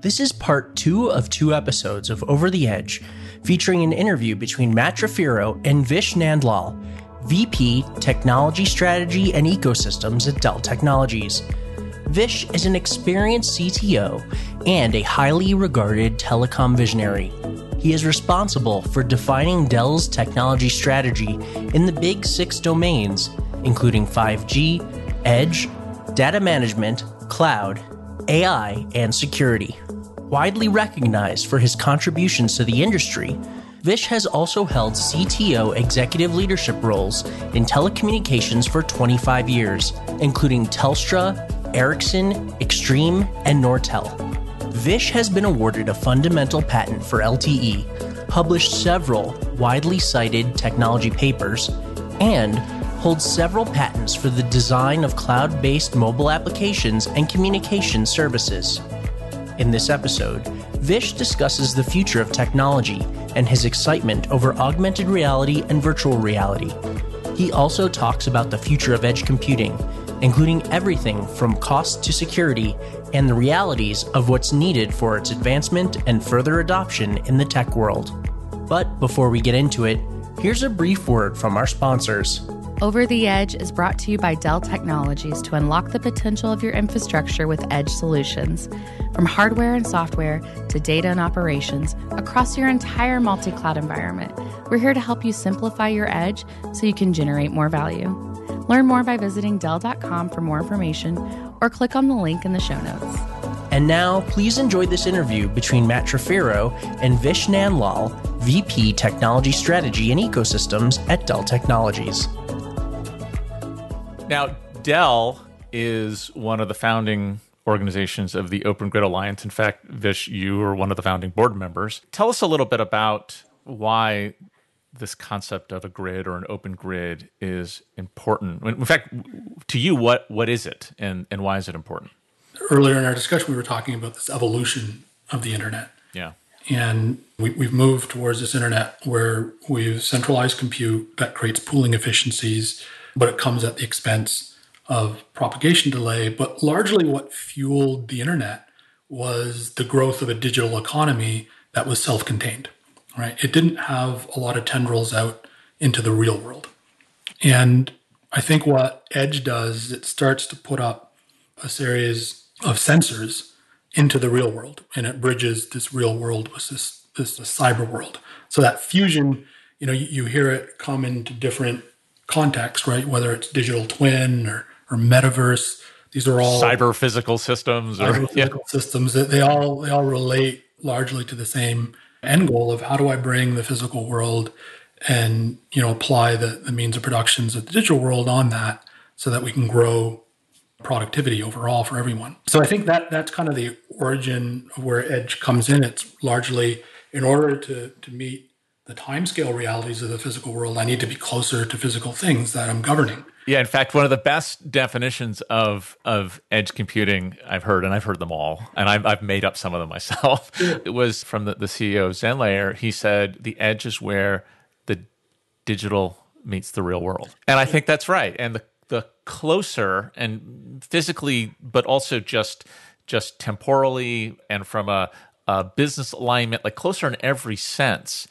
This is part two of two episodes of Over the Edge, featuring an interview between Matt Trifiro and Vish Nandlal, VP Technology Strategy and Ecosystems at Dell Technologies. Vish is an experienced CTO and a highly regarded telecom visionary. He is responsible for defining Dell's technology strategy in the big six domains, including 5G, edge, data management, cloud, AI, and security. Widely recognized for his contributions to the industry, Vish has also held CTO executive leadership roles in telecommunications for 25 years, including Telstra, Ericsson, Extreme, and Nortel. Vish has been awarded a fundamental patent for LTE, published several widely cited technology papers, and holds several patents for the design of cloud based mobile applications and communication services. In this episode, Vish discusses the future of technology and his excitement over augmented reality and virtual reality. He also talks about the future of edge computing, including everything from cost to security and the realities of what's needed for its advancement and further adoption in the tech world. But before we get into it, here's a brief word from our sponsors. Over the Edge is brought to you by Dell Technologies to unlock the potential of your infrastructure with edge solutions. From hardware and software to data and operations, across your entire multi cloud environment, we're here to help you simplify your edge so you can generate more value. Learn more by visiting Dell.com for more information or click on the link in the show notes. And now, please enjoy this interview between Matt Trifiro and Vish Nandlal, VP Technology Strategy and Ecosystems at Dell Technologies. Now, Dell is one of the founding organizations of the Open Grid Alliance. In fact, Vish, you are one of the founding board members. Tell us a little bit about why this concept of a grid or an open grid is important. In fact, to you, what what is it, and and why is it important? Earlier in our discussion, we were talking about this evolution of the internet. Yeah. And we, we've moved towards this internet where we've centralized compute that creates pooling efficiencies but it comes at the expense of propagation delay. But largely, what fueled the internet was the growth of a digital economy that was self contained, right? It didn't have a lot of tendrils out into the real world. And I think what Edge does, it starts to put up a series of sensors into the real world and it bridges this real world with this, this cyber world. So that fusion, you know, you, you hear it come into different context, right? Whether it's digital twin or, or metaverse, these are all cyber physical systems or physical yeah. systems that they all they all relate largely to the same end goal of how do I bring the physical world and you know apply the, the means of productions of the digital world on that so that we can grow productivity overall for everyone. So I think that that's kind of the origin of where Edge comes in. It's largely in order to to meet the timescale realities of the physical world, I need to be closer to physical things that I'm governing. Yeah, in fact, one of the best definitions of of edge computing I've heard, and I've heard them all, and I've, I've made up some of them myself. Yeah. It was from the, the CEO of ZenLayer. He said the edge is where the digital meets the real world, and I think that's right. And the the closer and physically, but also just just temporally and from a, a business alignment, like closer in every sense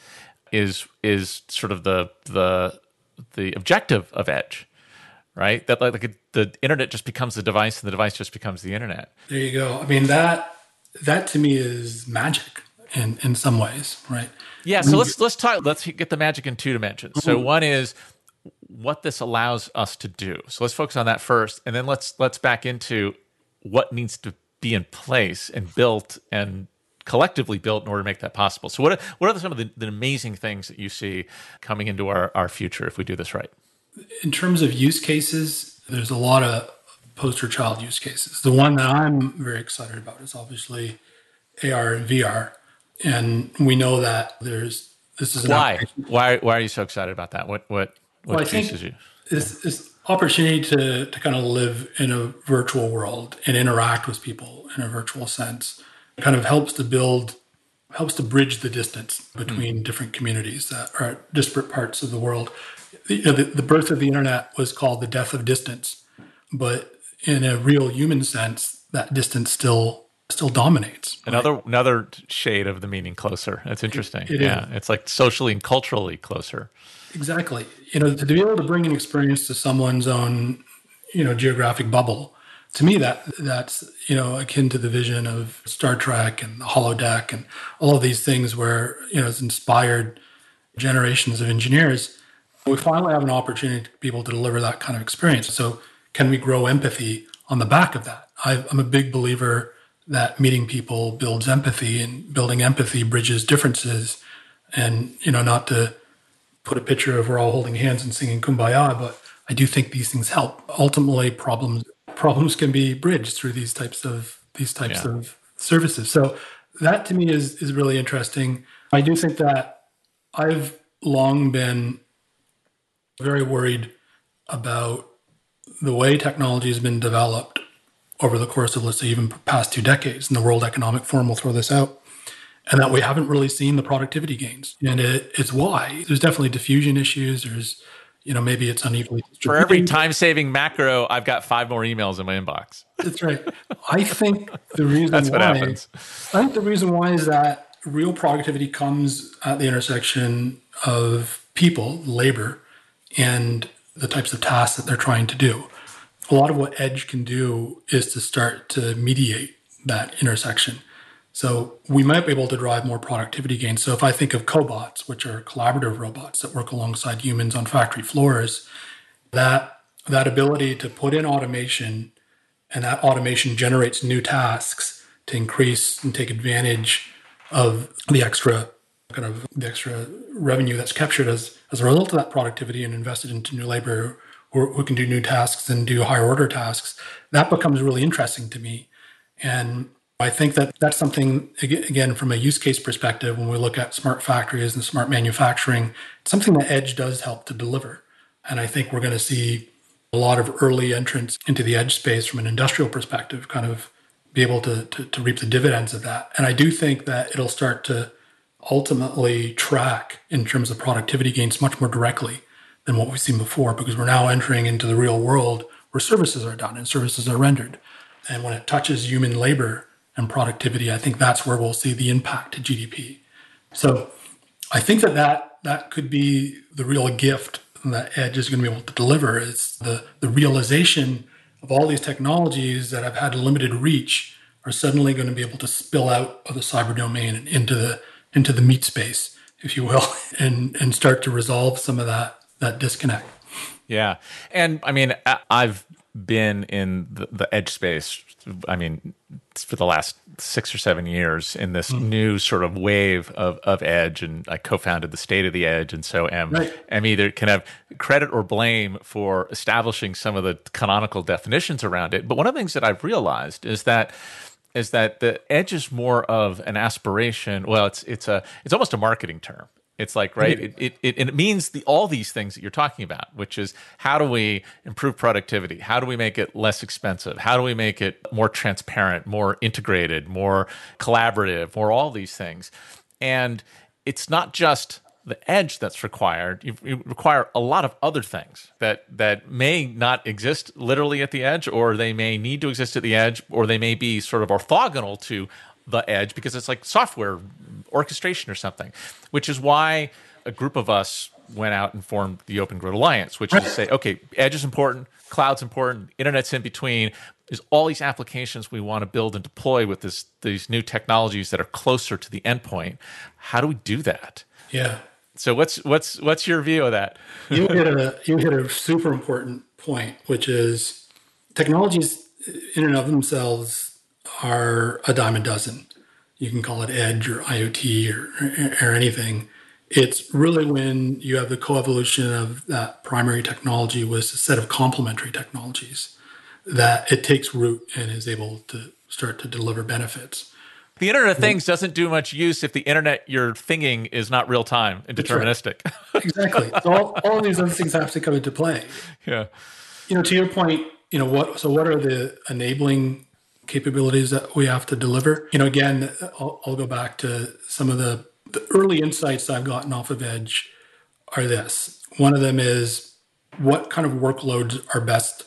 is is sort of the the the objective of edge right? That like, like the internet just becomes the device and the device just becomes the internet. There you go. I mean that that to me is magic in in some ways right? Yeah so let's let's talk let's get the magic in two dimensions. So mm-hmm. one is what this allows us to do. So let's focus on that first and then let's let's back into what needs to be in place and built and collectively built in order to make that possible. So, what are, what are some of the, the amazing things that you see coming into our, our future if we do this right? In terms of use cases, there's a lot of poster child use cases. The one that I'm very excited about is obviously AR and VR. And we know that there's this is why why why are you so excited about that? What what what well, juices you? This, this opportunity to to kind of live in a virtual world and interact with people in a virtual sense kind of helps to build helps to bridge the distance between mm. different communities that are disparate parts of the world. You know, the, the, birth of the internet was called the death of distance, but in a real human sense, that distance still still dominates. Another right? another shade of the meaning closer. That's interesting. It, it yeah, is. it's like socially and culturally closer. Exactly. You know, to be able to bring an experience to someone's own, you know, geographic bubble. To me, that that's you know akin to the vision of Star Trek and the holodeck and all of these things where you know it's inspired generations of engineers. We finally have an opportunity to be able to deliver that kind of experience. So, can we grow empathy on the back of that? I, I'm a big believer that meeting people builds empathy and building empathy bridges differences and you know not to put a picture of we're all holding hands and singing kumbaya but i do think these things help ultimately problems problems can be bridged through these types of these types yeah. of services so that to me is is really interesting i do think that i've long been very worried about the way technology has been developed over the course of, let's say, even past two decades. And the World Economic Forum will throw this out. And that we haven't really seen the productivity gains. And it, it's why. There's definitely diffusion issues. There's, you know, maybe it's unevenly For every time saving macro, I've got five more emails in my inbox. That's right. I think the reason That's what happens. I think the reason why is that real productivity comes at the intersection of people, labor, and the types of tasks that they're trying to do a lot of what Edge can do is to start to mediate that intersection. So we might be able to drive more productivity gains. So if I think of cobots, which are collaborative robots that work alongside humans on factory floors, that that ability to put in automation and that automation generates new tasks to increase and take advantage of the extra kind of the extra revenue that's captured as as a result of that productivity and invested into new labor who can do new tasks and do higher order tasks, that becomes really interesting to me. And I think that that's something, again, from a use case perspective, when we look at smart factories and smart manufacturing, something that Edge does help to deliver. And I think we're going to see a lot of early entrance into the Edge space from an industrial perspective, kind of be able to, to, to reap the dividends of that. And I do think that it'll start to ultimately track in terms of productivity gains much more directly than what we've seen before because we're now entering into the real world where services are done and services are rendered. And when it touches human labor and productivity, I think that's where we'll see the impact to GDP. So I think that that, that could be the real gift that Edge is going to be able to deliver is the, the realization of all these technologies that have had limited reach are suddenly going to be able to spill out of the cyber domain and into the into the meat space, if you will, and and start to resolve some of that that disconnect. Yeah, and I mean, I've been in the, the edge space. I mean, for the last six or seven years in this mm. new sort of wave of, of edge, and I co-founded the State of the Edge, and so am right. am either can have credit or blame for establishing some of the canonical definitions around it. But one of the things that I've realized is that is that the edge is more of an aspiration. Well, it's it's a it's almost a marketing term. It's like right, it, it, it, it means the all these things that you're talking about, which is how do we improve productivity? How do we make it less expensive? How do we make it more transparent, more integrated, more collaborative, more all these things? And it's not just the edge that's required. You, you, require a lot of other things that that may not exist literally at the edge, or they may need to exist at the edge, or they may be sort of orthogonal to the edge because it's like software orchestration or something, which is why a group of us went out and formed the Open Grid Alliance, which is to say, okay, edge is important, cloud's important, internet's in between. There's all these applications we want to build and deploy with this these new technologies that are closer to the endpoint. How do we do that? Yeah. So what's what's what's your view of that? you hit a you hit a super important point, which is technologies in and of themselves are a dime a dozen you can call it edge or IoT or, or anything. It's really when you have the coevolution of that primary technology with a set of complementary technologies that it takes root and is able to start to deliver benefits. The Internet of Things doesn't do much use if the internet you're thinking is not real time and deterministic. Right. exactly. So all, all of these other things have to come into play. Yeah. You know, to your point, you know what? So what are the enabling capabilities that we have to deliver. You know, again, I'll, I'll go back to some of the, the early insights I've gotten off of Edge are this. One of them is what kind of workloads are best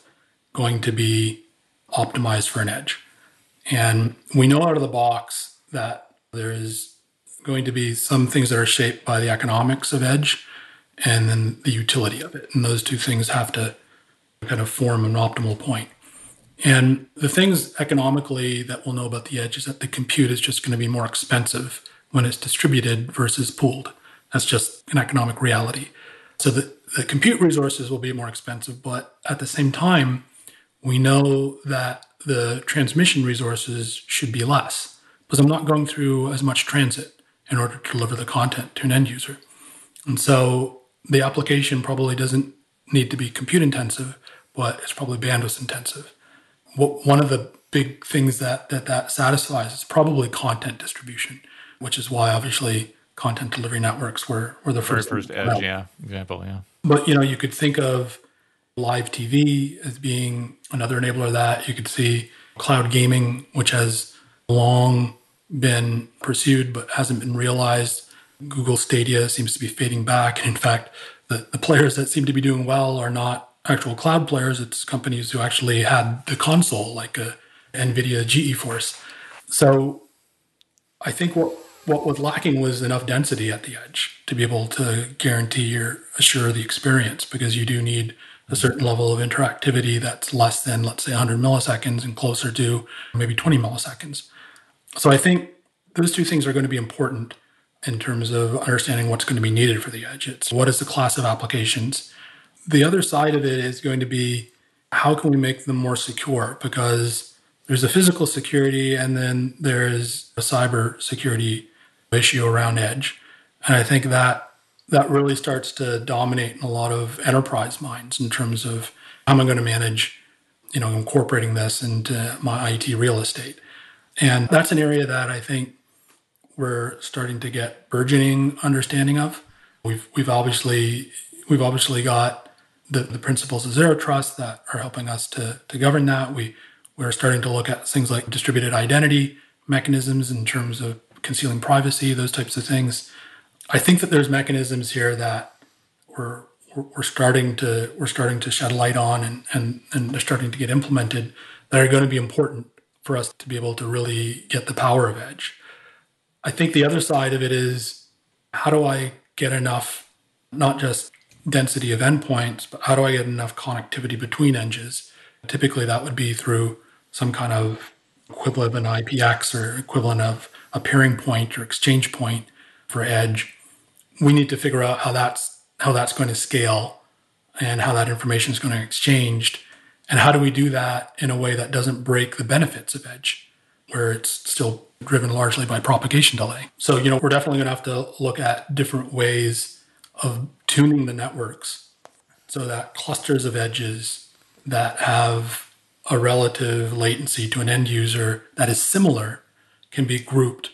going to be optimized for an edge. And we know out of the box that there is going to be some things that are shaped by the economics of edge and then the utility of it. And those two things have to kind of form an optimal point. And the things economically that we'll know about the edge is that the compute is just going to be more expensive when it's distributed versus pooled. That's just an economic reality. So the, the compute resources will be more expensive, but at the same time, we know that the transmission resources should be less because I'm not going through as much transit in order to deliver the content to an end user. And so the application probably doesn't need to be compute intensive, but it's probably bandwidth intensive. What, one of the big things that, that that satisfies is probably content distribution, which is why obviously content delivery networks were, were the first. First edge, yeah, example, yeah. But you know, you could think of live TV as being another enabler of that. You could see cloud gaming, which has long been pursued but hasn't been realized. Google Stadia seems to be fading back. And in fact, the, the players that seem to be doing well are not actual cloud players, it's companies who actually had the console, like a NVIDIA GeForce. So I think what what was lacking was enough density at the edge to be able to guarantee or assure the experience because you do need a certain level of interactivity that's less than, let's say, 100 milliseconds and closer to maybe 20 milliseconds. So I think those two things are going to be important in terms of understanding what's going to be needed for the edge. It's what is the class of applications? The other side of it is going to be how can we make them more secure? Because there's a physical security and then there's a cyber security issue around edge. And I think that that really starts to dominate in a lot of enterprise minds in terms of how am I going to manage, you know, incorporating this into my IT real estate. And that's an area that I think we're starting to get burgeoning understanding of. We've we've obviously we've obviously got the, the principles of zero trust that are helping us to, to govern that. We we're starting to look at things like distributed identity mechanisms in terms of concealing privacy, those types of things. I think that there's mechanisms here that we're we're starting to we're starting to shed light on and, and, and they're starting to get implemented that are going to be important for us to be able to really get the power of edge. I think the other side of it is how do I get enough, not just density of endpoints, but how do I get enough connectivity between edges? Typically, that would be through some kind of equivalent of an IPX or equivalent of a peering point or exchange point for edge. We need to figure out how that's how that's going to scale and how that information is going to be exchanged and how do we do that in a way that doesn't break the benefits of edge, where it's still driven largely by propagation delay? So, you know, we're definitely going to have to look at different ways of tuning the networks so that clusters of edges that have a relative latency to an end user that is similar can be grouped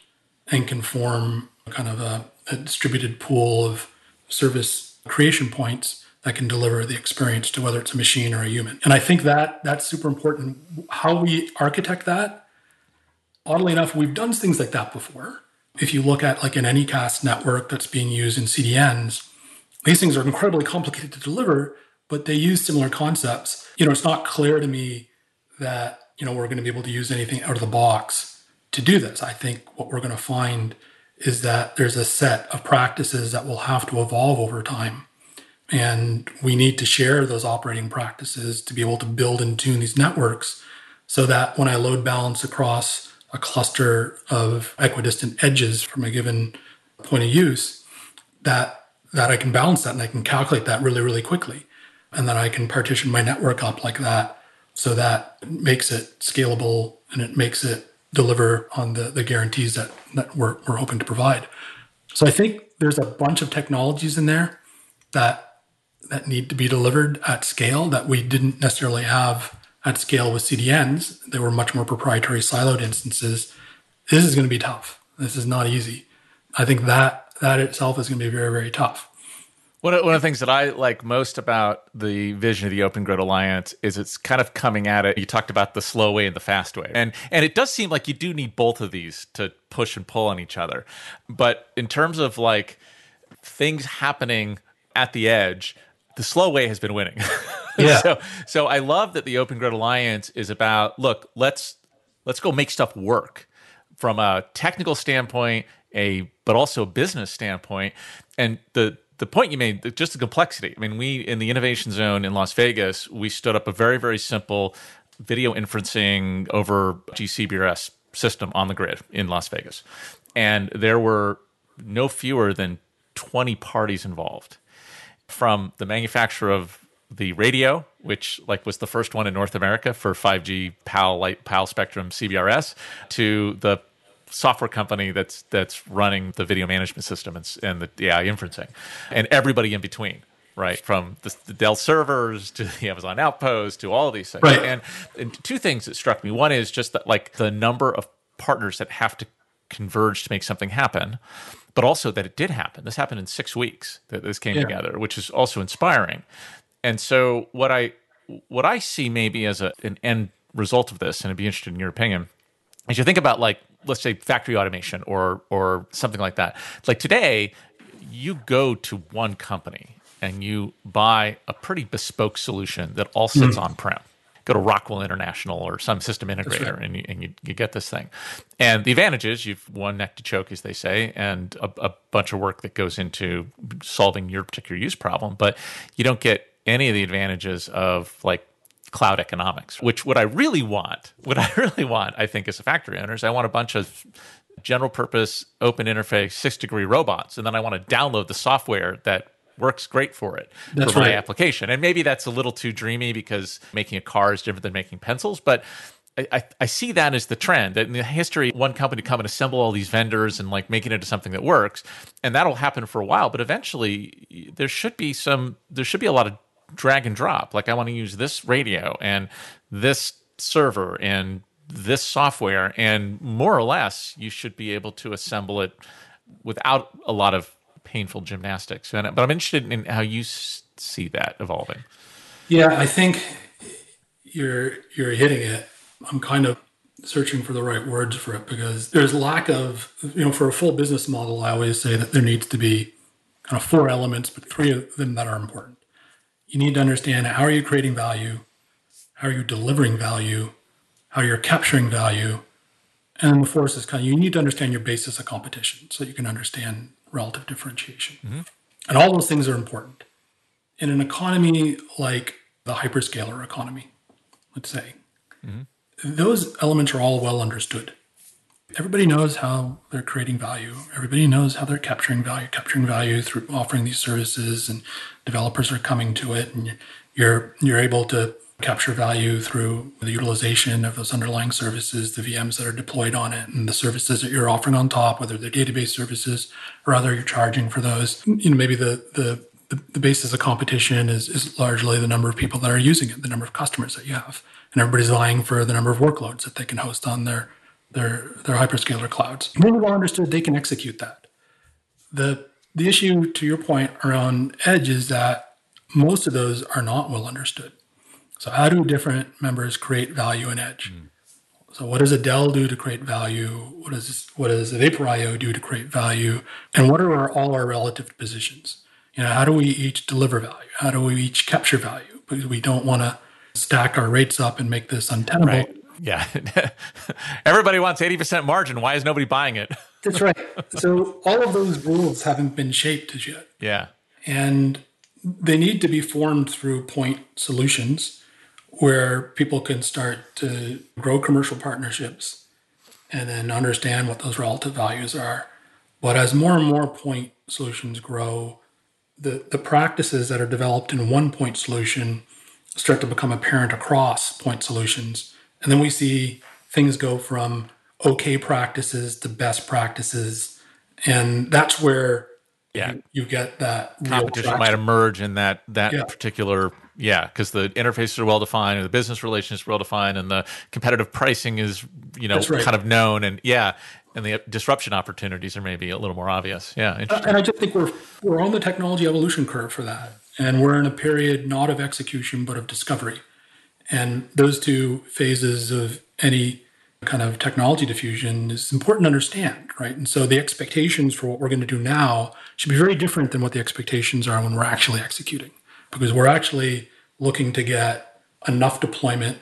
and can form kind of a, a distributed pool of service creation points that can deliver the experience to whether it's a machine or a human. And I think that that's super important. How we architect that, oddly enough, we've done things like that before. If you look at like an Anycast network that's being used in CDNs, these things are incredibly complicated to deliver, but they use similar concepts. You know, it's not clear to me that, you know, we're going to be able to use anything out of the box to do this. I think what we're going to find is that there's a set of practices that will have to evolve over time and we need to share those operating practices to be able to build and tune these networks so that when I load balance across a cluster of equidistant edges from a given point of use, that that I can balance that and I can calculate that really, really quickly. And then I can partition my network up like that so that makes it scalable and it makes it deliver on the, the guarantees that, that we're, we're hoping to provide. So I think there's a bunch of technologies in there that that need to be delivered at scale that we didn't necessarily have at scale with CDNs. They were much more proprietary siloed instances. This is going to be tough. This is not easy. I think that that itself is going to be very, very tough. One of, one of the things that I like most about the vision of the Open Grid Alliance is it's kind of coming at it. You talked about the slow way and the fast way, and and it does seem like you do need both of these to push and pull on each other. But in terms of like things happening at the edge, the slow way has been winning. Yeah. so so I love that the Open Grid Alliance is about look, let's let's go make stuff work from a technical standpoint, a but also business standpoint. And the the point you made, just the complexity. I mean, we in the innovation zone in Las Vegas, we stood up a very very simple video inferencing over GCBRS system on the grid in Las Vegas, and there were no fewer than 20 parties involved from the manufacturer of the radio, which like was the first one in North America for 5G PAL light PAL spectrum CBRS, to the software company that's that's running the video management system and, and the AI inferencing, and everybody in between. Right from the, the, Dell servers to the Amazon Outpost to all of these things, right. and, and two things that struck me. One is just that like the number of partners that have to converge to make something happen, but also that it did happen. This happened in six weeks that this came yeah. together, which is also inspiring. And so what I what I see maybe as a, an end result of this, and I'd be interested in your opinion, is you think about like let's say factory automation or or something like that. Like today, you go to one company and you buy a pretty bespoke solution that all sits mm. on prem go to Rockwell International or some system integrator right. and, you, and you, you, get this thing. And the advantage is you've one neck to choke, as they say, and a, a bunch of work that goes into solving your particular use problem. But you don't get any of the advantages of like cloud economics, which what I really want, what I really want, I think, as a factory owner is I want a bunch of general purpose open interface six degree robots. And then I want to download the software that works great for it that's for my right. application. And maybe that's a little too dreamy because making a car is different than making pencils, but I, I, see that as the trend that in the history, one company come and assemble all these vendors and like making it into something that works, and that'll happen for a while. But eventually, there should be some, there should be a lot of drag and drop. Like I want to use this radio and this server and this software, and more or less, you should be able to assemble it without a lot of painful gymnastics. But I'm interested in how you see that evolving. Yeah, I think you're you're hitting it. I'm kind of searching for the right words for it because there's lack of you know for a full business model. I always say that there needs to be kind of four elements, but three of them that are important. You need to understand how are you creating value, how are you delivering value, how you're capturing value, and the fourth is kind of you need to understand your basis of competition so you can understand relative differentiation. Mm-hmm. And all those things are important. In an economy like the hyperscaler economy, let's say, mm-hmm. those elements are all well understood. Everybody knows how they're creating value. Everybody knows how they're capturing value, capturing value through offering these services, and developers are coming to it, and you're you're able to capture value through the utilization of those underlying services, the VMs that are deployed on it, and the services that you're offering on top, whether they're database services or other you're charging for those. You know, maybe the the the, the basis of competition is, is largely the number of people that are using it, the number of customers that you have. And everybody's vying for the number of workloads that they can host on their their their hyperscaler clouds. Really well understood, they can execute that. The the issue to your point around edge is that most of those are not well understood. So, how do different members create value in Edge? Mm. So, what does a Dell do to create value? What does what does a Vapor.io do to create value? And what are our, all our relative positions? You know, how do we each deliver value? How do we each capture value? Because we don't want to stack our rates up and make this untenable. Right. Yeah. Everybody wants 80% margin. Why is nobody buying it? That's right. So all of those rules haven't been shaped as yet. Yeah. And they need to be formed through point solutions where people can start to grow commercial partnerships and then understand what those relative values are. But as more and more point solutions grow, the, the practices that are developed in one point solution start to become apparent across point solutions. And then we see things go from okay practices to best practices. And that's where yeah. you, you get that competition might emerge in that that yeah. particular yeah, because the interfaces are well defined, and the business relations are well defined, and the competitive pricing is you know right. kind of known, and yeah, and the disruption opportunities are maybe a little more obvious. Yeah, uh, and I just think we're we're on the technology evolution curve for that, and we're in a period not of execution but of discovery, and those two phases of any kind of technology diffusion is important to understand, right? And so the expectations for what we're going to do now should be very different than what the expectations are when we're actually executing because we're actually looking to get enough deployment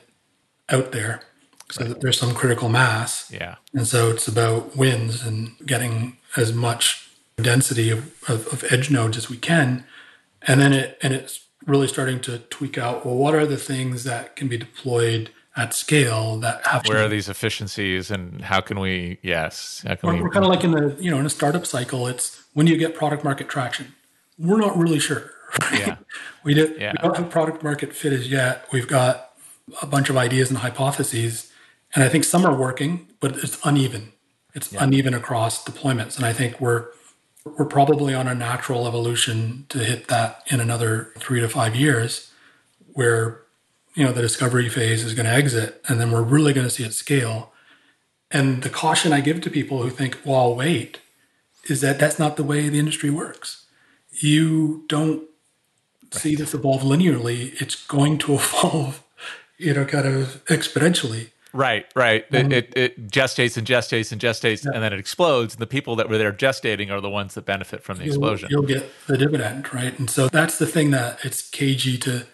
out there so that there's some critical mass. Yeah. And so it's about wins and getting as much density of, of, of edge nodes as we can. And then it and it's really starting to tweak out well, what are the things that can be deployed at scale that have where to, are these efficiencies and how can we yes how can we're, we, we're kind of like in the you know in a startup cycle it's when do you get product market traction we're not really sure right? yeah we, did, yeah. we don't have product market fit as yet we've got a bunch of ideas and hypotheses and i think some are working but it's uneven it's yeah. uneven across deployments and i think we're we're probably on a natural evolution to hit that in another three to five years where you know the discovery phase is going to exit and then we're really going to see it scale. And the caution i give to people who think well I'll wait is that that's not the way the industry works. You don't right. see this evolve linearly. It's going to evolve you know kind of exponentially Right, right. Um, it, it, it, gestates and gestates and gestates, yeah. and then it explodes. And the people that were there gestating are the ones that benefit from the you'll, explosion. You'll get the dividend, right? And so that's the thing that it's cagey to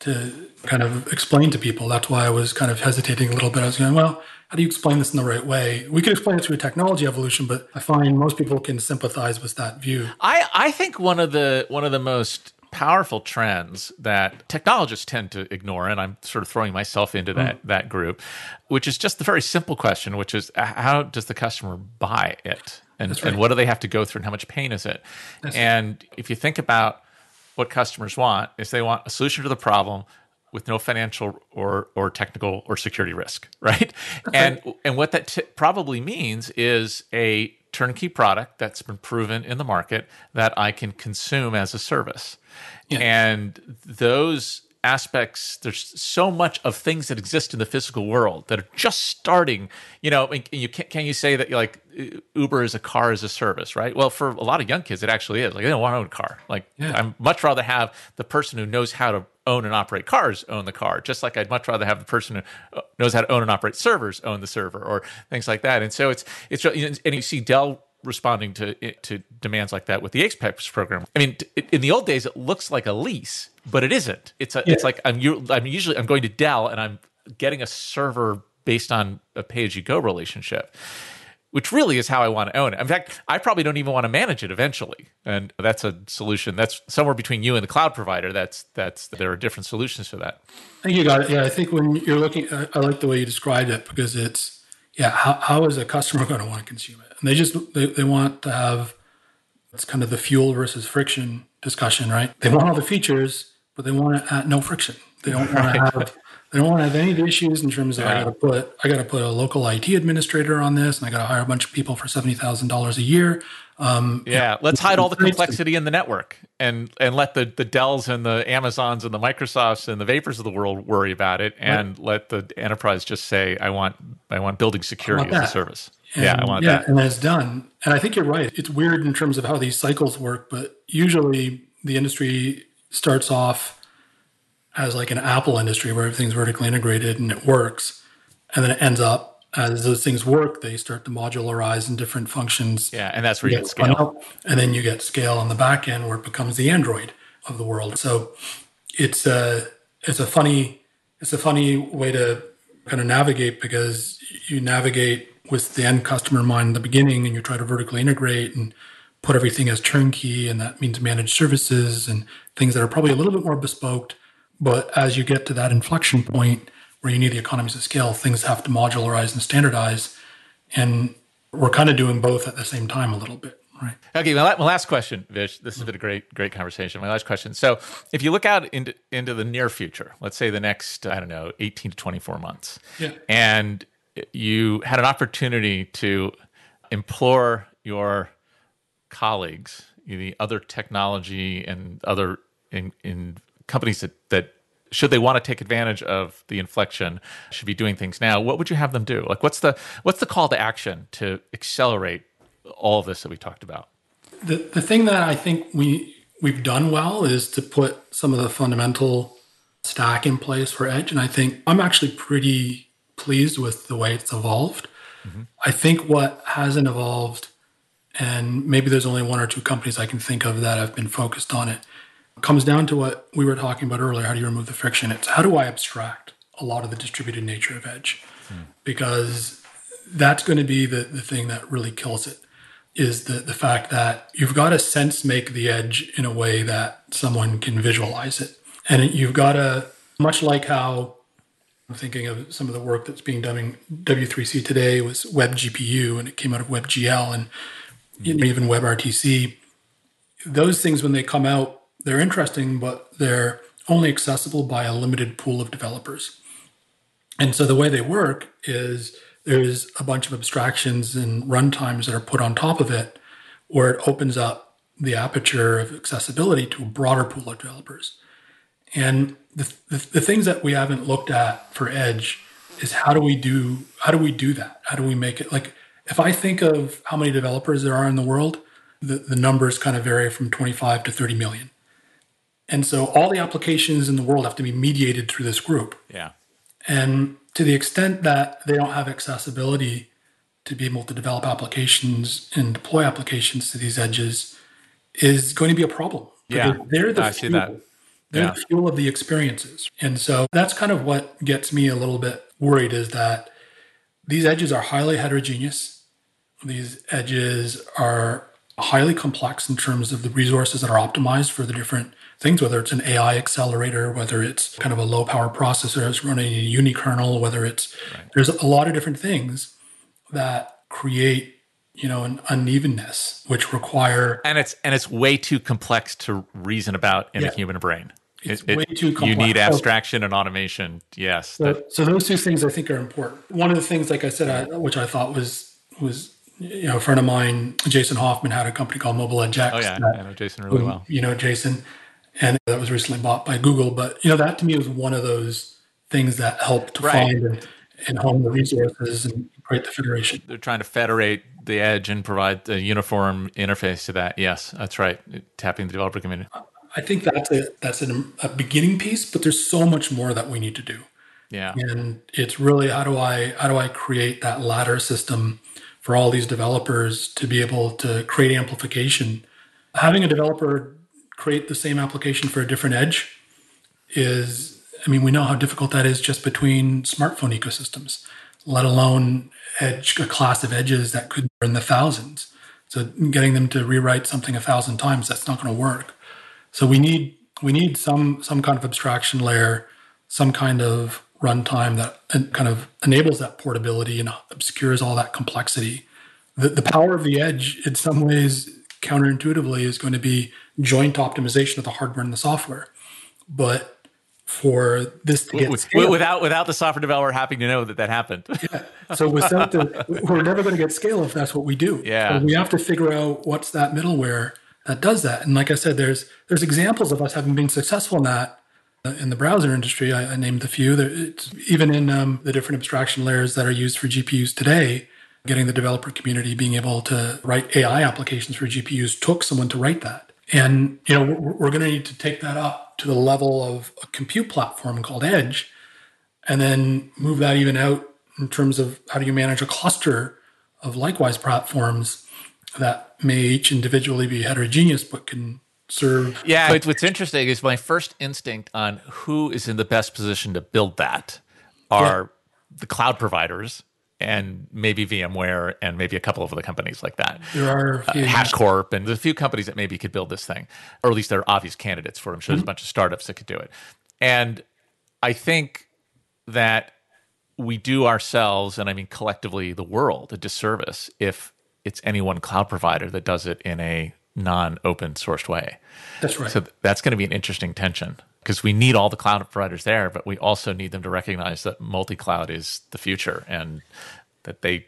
to kind of explain to people. That's why I was kind of hesitating a little bit. I was going, well, how do you explain this in the right way? We could explain it through technology evolution, but I find most people can sympathize with that view. I, I think one of the one of the most powerful trends that technologists tend to ignore, and I'm sort of throwing myself into that mm. that group, which is just the very simple question, which is how does the customer buy it, and right. and what do they have to go through, and how much pain is it? That's and right. if you think about what customers want is they want a solution to the problem with no financial or or technical or security risk, right? And and what that t- probably means is a turnkey product that's been proven in the market that I can consume as a service. Yeah. And those aspects there's so much of things that exist in the physical world that are just starting you know you can, can you say that like uber is a car as a service right well for a lot of young kids it actually is like they don't want to own a car like yeah. i'd much rather have the person who knows how to own and operate cars own the car just like i'd much rather have the person who uh, knows how to own and operate servers own the server or things like that and so it's it's and you see dell responding to to demands like that with the Apex program. I mean, in the old days, it looks like a lease, but it isn't. It's a, yeah. it's like I'm I'm usually I'm going to Dell and I'm getting a server based on a pay as you go relationship. Which really is how I want to own it. In fact, I probably don't even want to manage it eventually, and that's a solution. That's somewhere between you and the cloud provider. That's that's there are different solutions for that. I think you got it. Yeah, I think when you're looking, I like the way you described it because it's yeah. How, how is a customer going to want to consume it? And they just they, they want to have it's kind of the fuel versus friction discussion, right? They want all the features, but they want it at no friction. They don't want to have they don't want to have any issues in terms of yeah. I got to put I got to put a local IT administrator on this, and I got to hire a bunch of people for seventy thousand dollars a year. Um, yeah, let's hide all the complexity in the network and and let the the Dells and the Amazons and the Microsofts and the Vapors of the world worry about it, and right. let the enterprise just say, "I want I want building security want as a service." And, yeah, I want yeah, that. And it's done. And I think you're right. It's weird in terms of how these cycles work, but usually the industry starts off as like an Apple industry where everything's vertically integrated and it works. And then it ends up as those things work, they start to modularize in different functions. Yeah, and that's where you, get scale. and then you get scale on the back end where it becomes the Android of the world. So it's a it's a funny it's a funny way to kind of navigate because you navigate with the end customer in mind in the beginning and you try to vertically integrate and put everything as turnkey and that means managed services and things that are probably a little bit more bespoke but as you get to that inflection point where you need the economies of scale things have to modularize and standardize and we're kind of doing both at the same time a little bit right okay my last question vish this has been a great great conversation my last question so if you look out into into the near future let's say the next i don't know 18 to 24 months yeah. and you had an opportunity to implore your colleagues, the other technology and other in, in companies that, that should they want to take advantage of the inflection should be doing things now what would you have them do like what's the what's the call to action to accelerate all of this that we talked about the the thing that i think we we've done well is to put some of the fundamental stack in place for edge and i think i'm actually pretty pleased with the way it's evolved. Mm-hmm. I think what hasn't evolved, and maybe there's only one or two companies I can think of that have been focused on it, comes down to what we were talking about earlier. How do you remove the friction? It's how do I abstract a lot of the distributed nature of Edge? Hmm. because that's going to be the, the thing that really kills it is the, the fact that you've got to sense make the edge in a way that someone can visualize it. And you've got to, much like how I'm thinking of some of the work that's being done in W3C today was Web GPU and it came out of WebGL and hmm. even WebRTC. Those things, when they come out, they're interesting, but they're only accessible by a limited pool of developers. And so the way they work is there's a bunch of abstractions and runtimes that are put on top of it where it opens up the aperture of accessibility to a broader pool of developers. And the, the, the, things that we haven't looked at for edge is how do we do how do we do that? How do we make it like if I think of how many developers there are in the world, the, the numbers kind of vary from 25 to 30 million. And so all the applications in the world have to be mediated through this group. Yeah. And to the extent that they don't have accessibility to be able to develop applications and deploy applications to these edges is going to be a problem. Yeah, they're the I fuel. see that. They're Yeah. the fuel of the experiences. And so that's kind of what gets me a little bit worried is that these edges are highly heterogeneous. These edges are highly complex in terms of the resources that are optimized for the different things, whether it's an AI accelerator, whether it's kind of a low power processor that's running a unikernel, whether it's there's a lot of different things that create, you know, an unevenness, which require and it's and it's way too complex to reason about in Yeah. a human brain. It's way too complex. You need abstraction and automation. Yes. So, that- so those two things I think are important. One of the things, like I said, I, which I thought was was you know a friend of mine, Jason Hoffman, had a company called Mobile Edge oh yeah, that- I know Jason really well. You know Jason, and that was recently bought by Google. But you know that to me was one of those things that helped to Right. find and, and home the resources and create the federation. They're trying to federate the edge and provide a uniform interface to that. Yes, that's right. Tapping the developer community. I think that's a that's an, a beginning piece, but there's so much more that we need to do. Yeah. and it's really how do i how do i create that ladder system for all these developers to be able to create amplification. Having a developer create the same application for a different edge is i mean we know how difficult that is just between smartphone ecosystems let alone edge a class of edges that could be in the thousands. So getting them to rewrite something a thousand times that's not going to work. So we need we need some some kind of abstraction layer, some kind of runtime that kind of enables that portability and obscures all that complexity. The, the power of the edge, in some ways, counterintuitively, is going to be joint optimization of the hardware and the software. But for this to get With- without without the software developer having to know that that happened. yeah. so without the, we're never going to get scale if that's what we do. Yeah. So we have to figure out what's that middleware that does that. And like I said, there's there's examples of us having been successful in that in the browser industry. I, I named a few. It's, even in um, the different abstraction layers that are used for GPUs today, getting the developer community being able to write AI applications for GPUs took someone to write that. And you know we're, we're going to need to take that up to the level of a compute platform called Edge and then move that even out in terms of how do you manage a cluster of likewise platforms that may each individually be heterogeneous but can serve Yeah. But what's interesting is my first instinct on who is in the best position to build that are the cloud providers and maybe VMware and maybe a couple of other companies like that. there are a uh, few, HashiCorp and there's a few companies that maybe could build this thing, or at least they're obvious candidates for it. I'm sure there's mm-hmm. a bunch of startups that could do it. And I think that we do ourselves, and I mean collectively the world, a disservice if it's any one cloud provider that does it in a non-open sourced way. that's right So that's going to be an interesting tension because we need all the cloud providers there, but we also need them to recognize that multi-cloud is the future and that they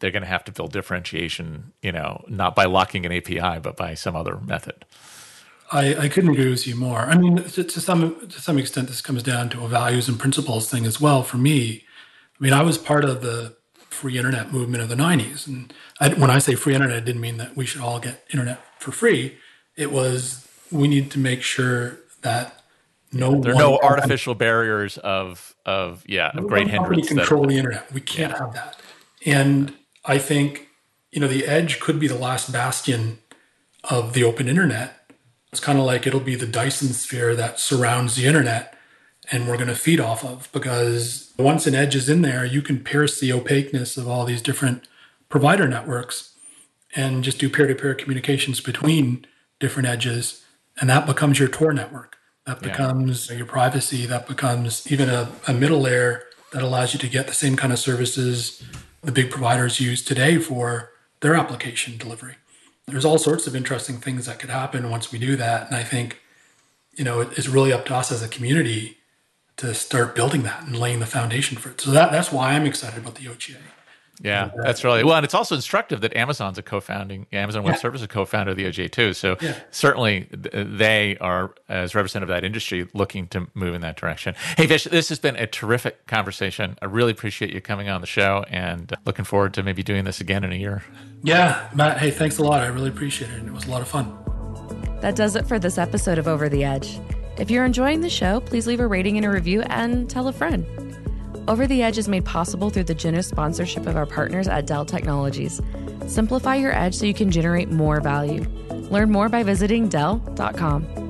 they're going to have to build differentiation, you know, not by locking an API, but by some other method. I, I couldn't agree with you more. I mean, to, to some to some extent, this comes down to a values and principles thing as well. For me, I mean, I was part of the free internet movement of the '90s, and I, when I say free internet, I didn't mean that we should all get internet for free. It was we need to make sure that no There are one no company- artificial barriers of of yeah, of no great one company hindrance. that- control the internet. We can't have that. And I think you know the edge could be the last bastion of the open internet. It's kind of like it'll be the Dyson sphere that surrounds the internet, and we're going to feed off of because once an edge is in there, you can pierce the opaqueness of all these different provider networks and just do peer to peer communications between different edges. And that becomes your Tor network. That becomes yeah. your privacy. That becomes even a, a middle layer that allows you to get the same kind of services the big providers use today for their application delivery. There's all sorts of interesting things that could happen once we do that. And I think, you know, it's really up to us as a community to start building that and laying the foundation for it. So that, that's why I'm excited about the OGA. Yeah, uh, that's really well, and it's also instructive that Amazon's a co-founding Amazon Web yeah. Services co-founder of the OGA too. So yeah. certainly they are, as representative of that industry, looking to move in that direction. Hey, Vish, this has been a terrific conversation. I really appreciate you coming on the show, and uh, looking forward to maybe doing this again in a year. Yeah, Matt. Hey, thanks a lot. I really appreciate it, and it was a lot of fun. That does it for this episode of Over the Edge. If you're enjoying the show, please leave a rating and a review and tell a friend. Over the Edge is made possible through the generous sponsorship of our partners at Dell Technologies. Simplify your edge so you can generate more value. Learn more by visiting Dell.com.